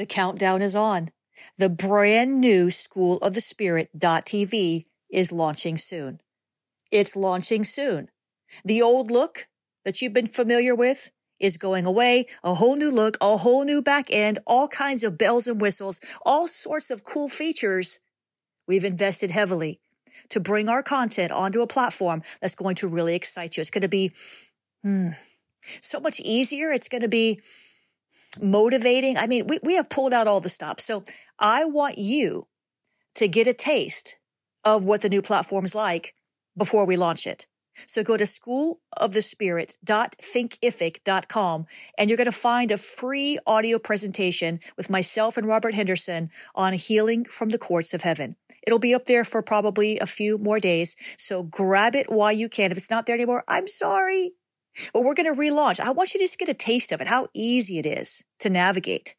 The countdown is on. The brand new School of the Spirit.tv is launching soon. It's launching soon. The old look that you've been familiar with is going away. A whole new look, a whole new back end, all kinds of bells and whistles, all sorts of cool features. We've invested heavily to bring our content onto a platform that's going to really excite you. It's going to be hmm, so much easier. It's going to be motivating. I mean, we, we have pulled out all the stops. So I want you to get a taste of what the new platform is like before we launch it. So go to schoolofthespirit.thinkific.com and you're going to find a free audio presentation with myself and Robert Henderson on healing from the courts of heaven. It'll be up there for probably a few more days. So grab it while you can. If it's not there anymore, I'm sorry. But we're going to relaunch. I want you to just get a taste of it, how easy it is to navigate.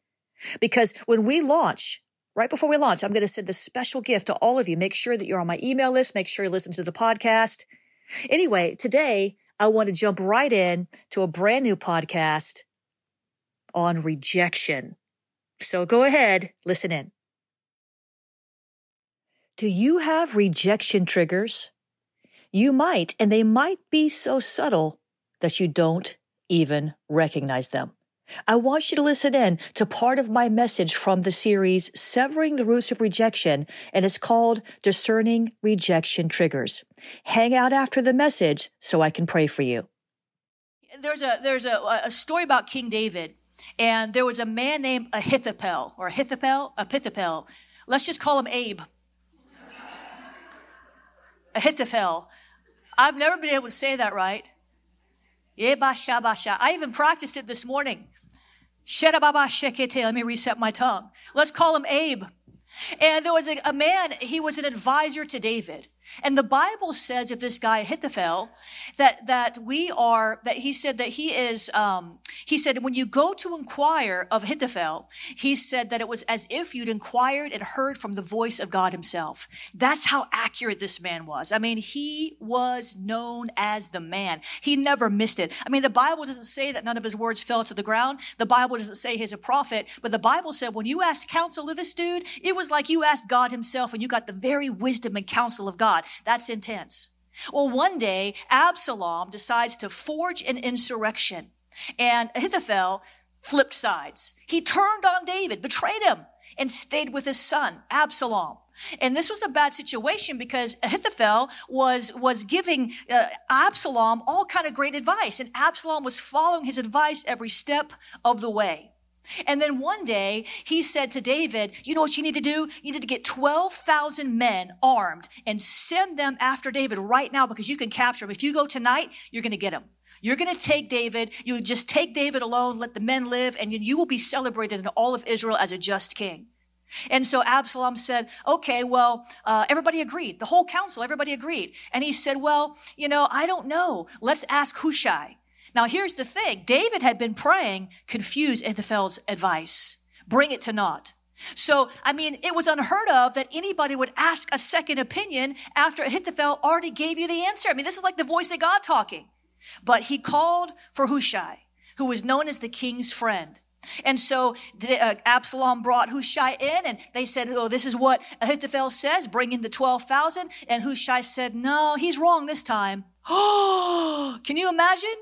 Because when we launch, right before we launch, I'm going to send a special gift to all of you. Make sure that you're on my email list. Make sure you listen to the podcast. Anyway, today I want to jump right in to a brand new podcast on rejection. So go ahead, listen in. Do you have rejection triggers? You might, and they might be so subtle that you don't even recognize them. I want you to listen in to part of my message from the series Severing the Roots of Rejection, and it's called Discerning Rejection Triggers. Hang out after the message so I can pray for you. There's a there's a, a story about King David, and there was a man named Ahithophel or Ahithophel, Ahithophel. Let's just call him Abe. Ahithophel. I've never been able to say that right. I even practiced it this morning. Let me reset my tongue. Let's call him Abe. And there was a, a, man, he was an advisor to David. And the Bible says of this guy, Ahithophel, that, that we are, that he said that he is, um, he said, when you go to inquire of Ahithophel, he said that it was as if you'd inquired and heard from the voice of God himself. That's how accurate this man was. I mean, he was known as the man. He never missed it. I mean, the Bible doesn't say that none of his words fell to the ground. The Bible doesn't say he's a prophet, but the Bible said when you asked counsel of this dude, it was like you asked God himself and you got the very wisdom and counsel of God. That's intense. Well, one day, Absalom decides to forge an insurrection and Ahithophel flipped sides. He turned on David, betrayed him, and stayed with his son, Absalom. And this was a bad situation because Ahithophel was, was giving uh, Absalom all kind of great advice, and Absalom was following his advice every step of the way. And then one day he said to David, you know what you need to do? You need to get 12,000 men armed and send them after David right now because you can capture him. If you go tonight, you're going to get him. You're going to take David. You just take David alone, let the men live, and you will be celebrated in all of Israel as a just king. And so Absalom said, okay, well, uh, everybody agreed. The whole council, everybody agreed. And he said, well, you know, I don't know. Let's ask Hushai. Now, here's the thing. David had been praying, confuse Ahithophel's advice. Bring it to naught. So, I mean, it was unheard of that anybody would ask a second opinion after Ahithophel already gave you the answer. I mean, this is like the voice of God talking. But he called for Hushai, who was known as the king's friend. And so uh, Absalom brought Hushai in and they said, Oh, this is what Ahithophel says. Bring in the 12,000. And Hushai said, no, he's wrong this time. Oh, can you imagine?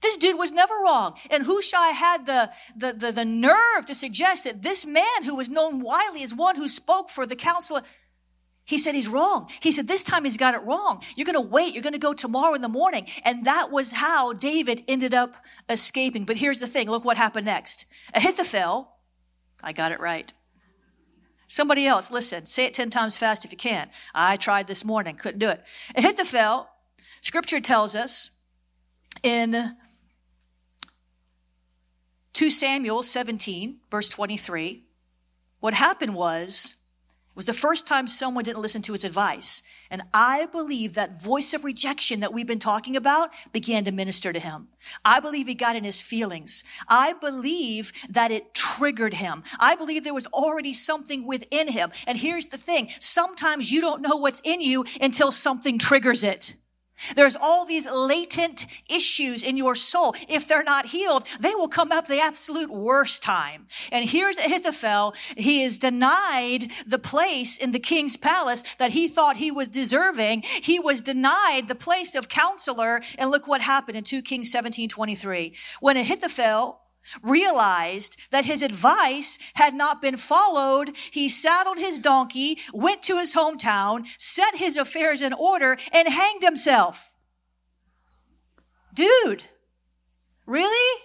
This dude was never wrong. And Hushai had the, the, the, the, nerve to suggest that this man who was known widely as one who spoke for the council, he said he's wrong. He said this time he's got it wrong. You're going to wait. You're going to go tomorrow in the morning. And that was how David ended up escaping. But here's the thing. Look what happened next. Ahithophel, I got it right. Somebody else, listen, say it 10 times fast if you can. I tried this morning, couldn't do it. Ahithophel, scripture tells us in 2 Samuel 17, verse 23, what happened was, it was the first time someone didn't listen to his advice. And I believe that voice of rejection that we've been talking about began to minister to him. I believe he got in his feelings. I believe that it triggered him. I believe there was already something within him. And here's the thing. Sometimes you don't know what's in you until something triggers it. There's all these latent issues in your soul. If they're not healed, they will come up the absolute worst time. And here's Ahithophel. He is denied the place in the king's palace that he thought he was deserving. He was denied the place of counselor. And look what happened in 2 Kings 17, 23. When Ahithophel realized that his advice had not been followed, he saddled his donkey, went to his hometown, set his affairs in order, and hanged himself. Dude, really?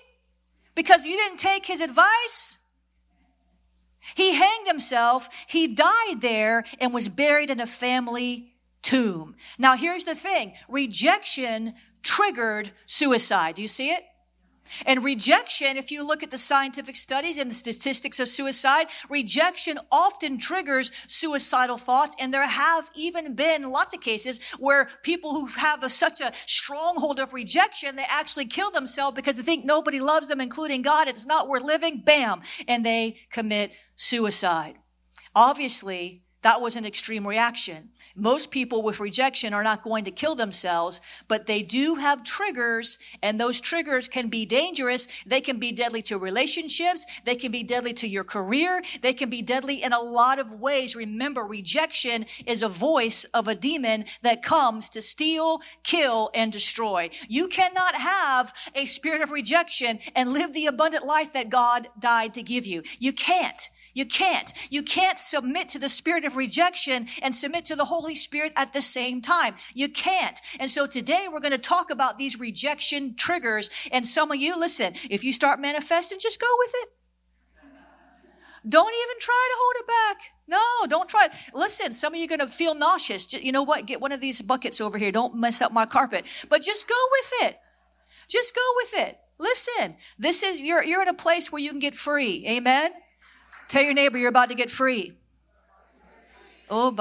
Because you didn't take his advice? He hanged himself, he died there, and was buried in a family tomb. Now, here's the thing rejection triggered suicide. Do you see it? And rejection, if you look at the scientific studies and the statistics of suicide, rejection often triggers suicidal thoughts. And there have even been lots of cases where people who have a, such a stronghold of rejection, they actually kill themselves because they think nobody loves them, including God. It's not worth living. Bam. And they commit suicide. Obviously, that was an extreme reaction. Most people with rejection are not going to kill themselves, but they do have triggers, and those triggers can be dangerous. They can be deadly to relationships. They can be deadly to your career. They can be deadly in a lot of ways. Remember, rejection is a voice of a demon that comes to steal, kill, and destroy. You cannot have a spirit of rejection and live the abundant life that God died to give you. You can't. You can't. You can't submit to the spirit of rejection and submit to the Holy Spirit at the same time. You can't. And so today we're going to talk about these rejection triggers. And some of you, listen, if you start manifesting, just go with it. Don't even try to hold it back. No, don't try. Listen, some of you are going to feel nauseous. You know what? Get one of these buckets over here. Don't mess up my carpet. But just go with it. Just go with it. Listen, this is, you're, you're in a place where you can get free. Amen. Tell your neighbor you're about to get free. Oh,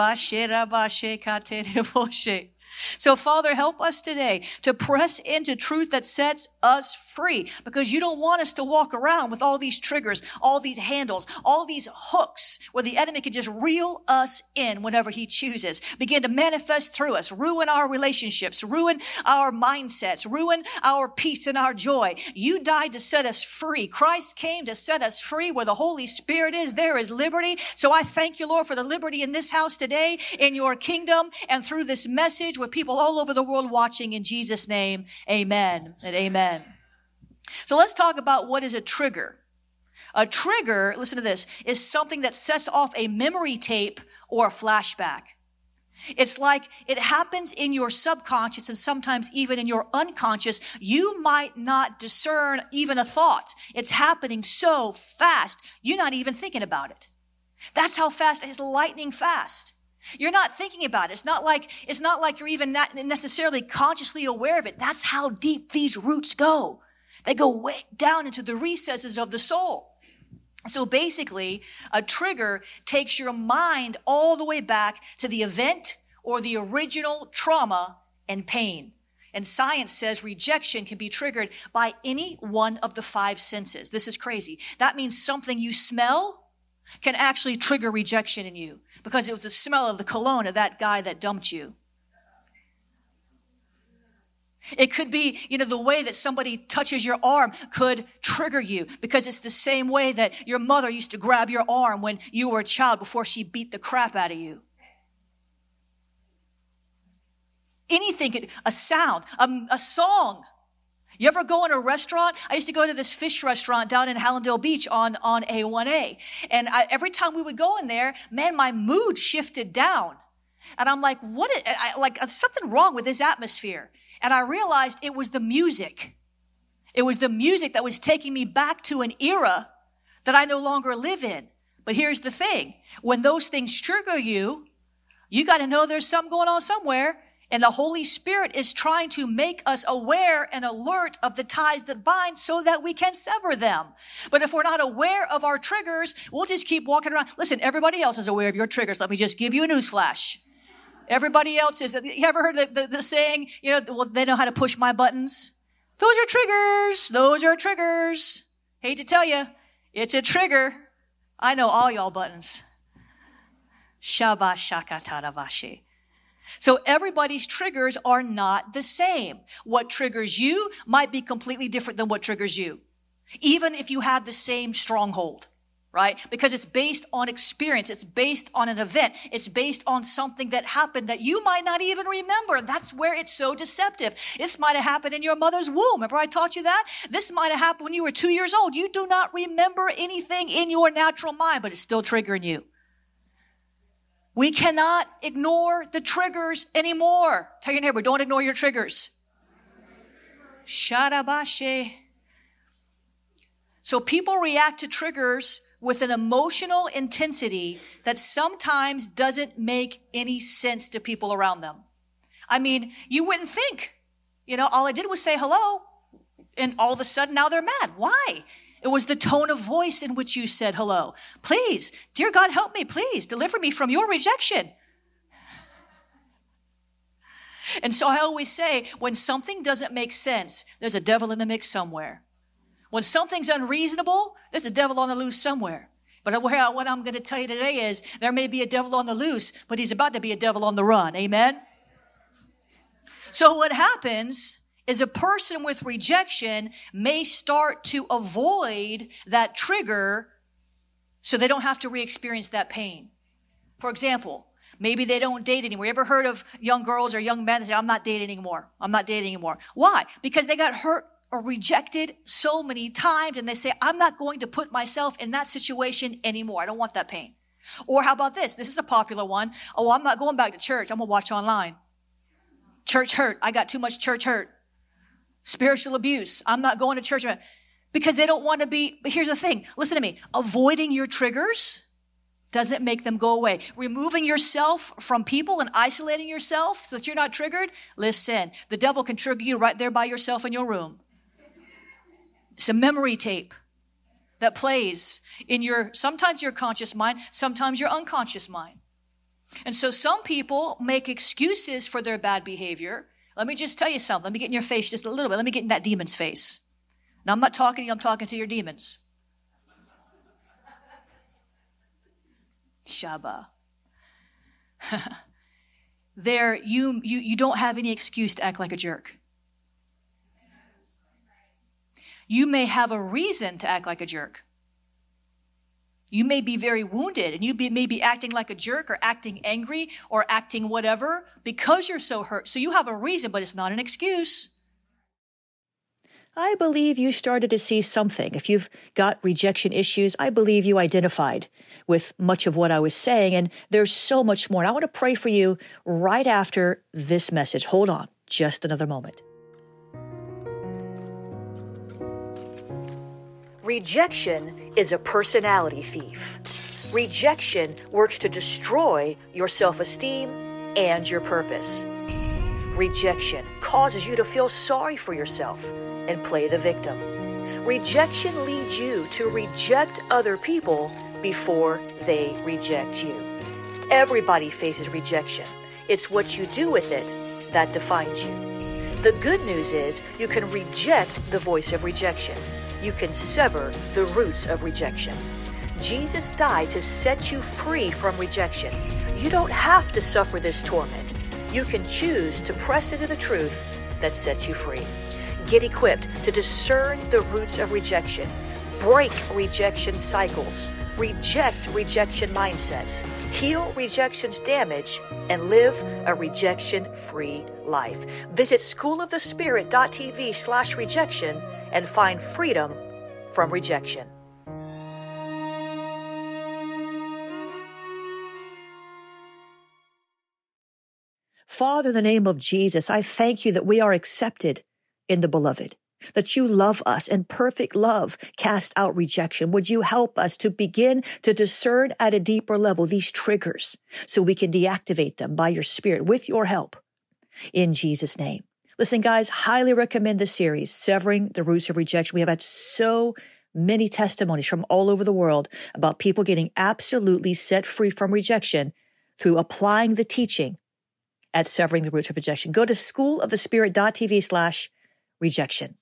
so, Father, help us today to press into truth that sets us free because you don't want us to walk around with all these triggers, all these handles, all these hooks where the enemy can just reel us in whenever he chooses, begin to manifest through us, ruin our relationships, ruin our mindsets, ruin our peace and our joy. You died to set us free. Christ came to set us free where the Holy Spirit is. There is liberty. So I thank you, Lord, for the liberty in this house today, in your kingdom, and through this message with people all over the world watching in Jesus' name. Amen and amen. So let's talk about what is a trigger. A trigger, listen to this, is something that sets off a memory tape or a flashback. It's like it happens in your subconscious and sometimes even in your unconscious. You might not discern even a thought. It's happening so fast, you're not even thinking about it. That's how fast it's lightning fast. You're not thinking about it. It's not like, it's not like you're even necessarily consciously aware of it. That's how deep these roots go. They go way down into the recesses of the soul. So basically, a trigger takes your mind all the way back to the event or the original trauma and pain. And science says rejection can be triggered by any one of the five senses. This is crazy. That means something you smell can actually trigger rejection in you because it was the smell of the cologne of that guy that dumped you. It could be, you know, the way that somebody touches your arm could trigger you because it's the same way that your mother used to grab your arm when you were a child before she beat the crap out of you. Anything, a sound, a, a song. You ever go in a restaurant? I used to go to this fish restaurant down in Hallandale Beach on, on A1A. And I, every time we would go in there, man, my mood shifted down. And I'm like, what? Is, I, like, something wrong with this atmosphere. And I realized it was the music. It was the music that was taking me back to an era that I no longer live in. But here's the thing. When those things trigger you, you got to know there's something going on somewhere. And the Holy Spirit is trying to make us aware and alert of the ties that bind so that we can sever them. But if we're not aware of our triggers, we'll just keep walking around. Listen, everybody else is aware of your triggers. Let me just give you a newsflash. Everybody else is, you ever heard the, the, the saying, you know, well, they know how to push my buttons? Those are triggers. Those are triggers. Hate to tell you, it's a trigger. I know all y'all buttons. Shabashakataravashi. So everybody's triggers are not the same. What triggers you might be completely different than what triggers you. Even if you have the same stronghold right? Because it's based on experience. It's based on an event. It's based on something that happened that you might not even remember. That's where it's so deceptive. This might have happened in your mother's womb. Remember I taught you that? This might have happened when you were two years old. You do not remember anything in your natural mind, but it's still triggering you. We cannot ignore the triggers anymore. Tell your neighbor, don't ignore your triggers. Shadabashe. So people react to triggers with an emotional intensity that sometimes doesn't make any sense to people around them. I mean, you wouldn't think, you know, all I did was say hello, and all of a sudden now they're mad. Why? It was the tone of voice in which you said hello. Please, dear God, help me, please, deliver me from your rejection. And so I always say, when something doesn't make sense, there's a devil in the mix somewhere. When something's unreasonable, there's a devil on the loose somewhere. But what I'm going to tell you today is there may be a devil on the loose, but he's about to be a devil on the run. Amen? So what happens is a person with rejection may start to avoid that trigger so they don't have to re-experience that pain. For example, maybe they don't date anymore. You ever heard of young girls or young men that say, I'm not dating anymore. I'm not dating anymore. Why? Because they got hurt or rejected so many times and they say, I'm not going to put myself in that situation anymore. I don't want that pain. Or how about this? This is a popular one. Oh, I'm not going back to church. I'm going to watch online. Church hurt. I got too much church hurt. Spiritual abuse. I'm not going to church because they don't want to be. But here's the thing. Listen to me. Avoiding your triggers doesn't make them go away. Removing yourself from people and isolating yourself so that you're not triggered. Listen, the devil can trigger you right there by yourself in your room. It's a memory tape that plays in your, sometimes your conscious mind, sometimes your unconscious mind. And so some people make excuses for their bad behavior. Let me just tell you something. Let me get in your face just a little bit. Let me get in that demon's face. Now I'm not talking to you, I'm talking to your demons. Shaba. there, you, you, you don't have any excuse to act like a jerk. you may have a reason to act like a jerk. You may be very wounded and you be, may be acting like a jerk or acting angry or acting whatever because you're so hurt. So you have a reason, but it's not an excuse. I believe you started to see something. If you've got rejection issues, I believe you identified with much of what I was saying, and there's so much more. And I want to pray for you right after this message. Hold on just another moment. Rejection is a personality thief. Rejection works to destroy your self esteem and your purpose. Rejection causes you to feel sorry for yourself and play the victim. Rejection leads you to reject other people before they reject you. Everybody faces rejection. It's what you do with it that defines you. The good news is you can reject the voice of rejection you can sever the roots of rejection. Jesus died to set you free from rejection. You don't have to suffer this torment. You can choose to press into the truth that sets you free. Get equipped to discern the roots of rejection, break rejection cycles, reject rejection mindsets, heal rejection's damage, and live a rejection-free life. Visit schoolofthespirit.tv slash rejection and find freedom from rejection. Father, in the name of Jesus, I thank you that we are accepted in the beloved, that you love us and perfect love cast out rejection. Would you help us to begin to discern at a deeper level these triggers so we can deactivate them by your spirit with your help in Jesus' name. Listen, guys, highly recommend the series, Severing the Roots of Rejection. We have had so many testimonies from all over the world about people getting absolutely set free from rejection through applying the teaching at Severing the Roots of Rejection. Go to schoolofthespirit.tv slash rejection.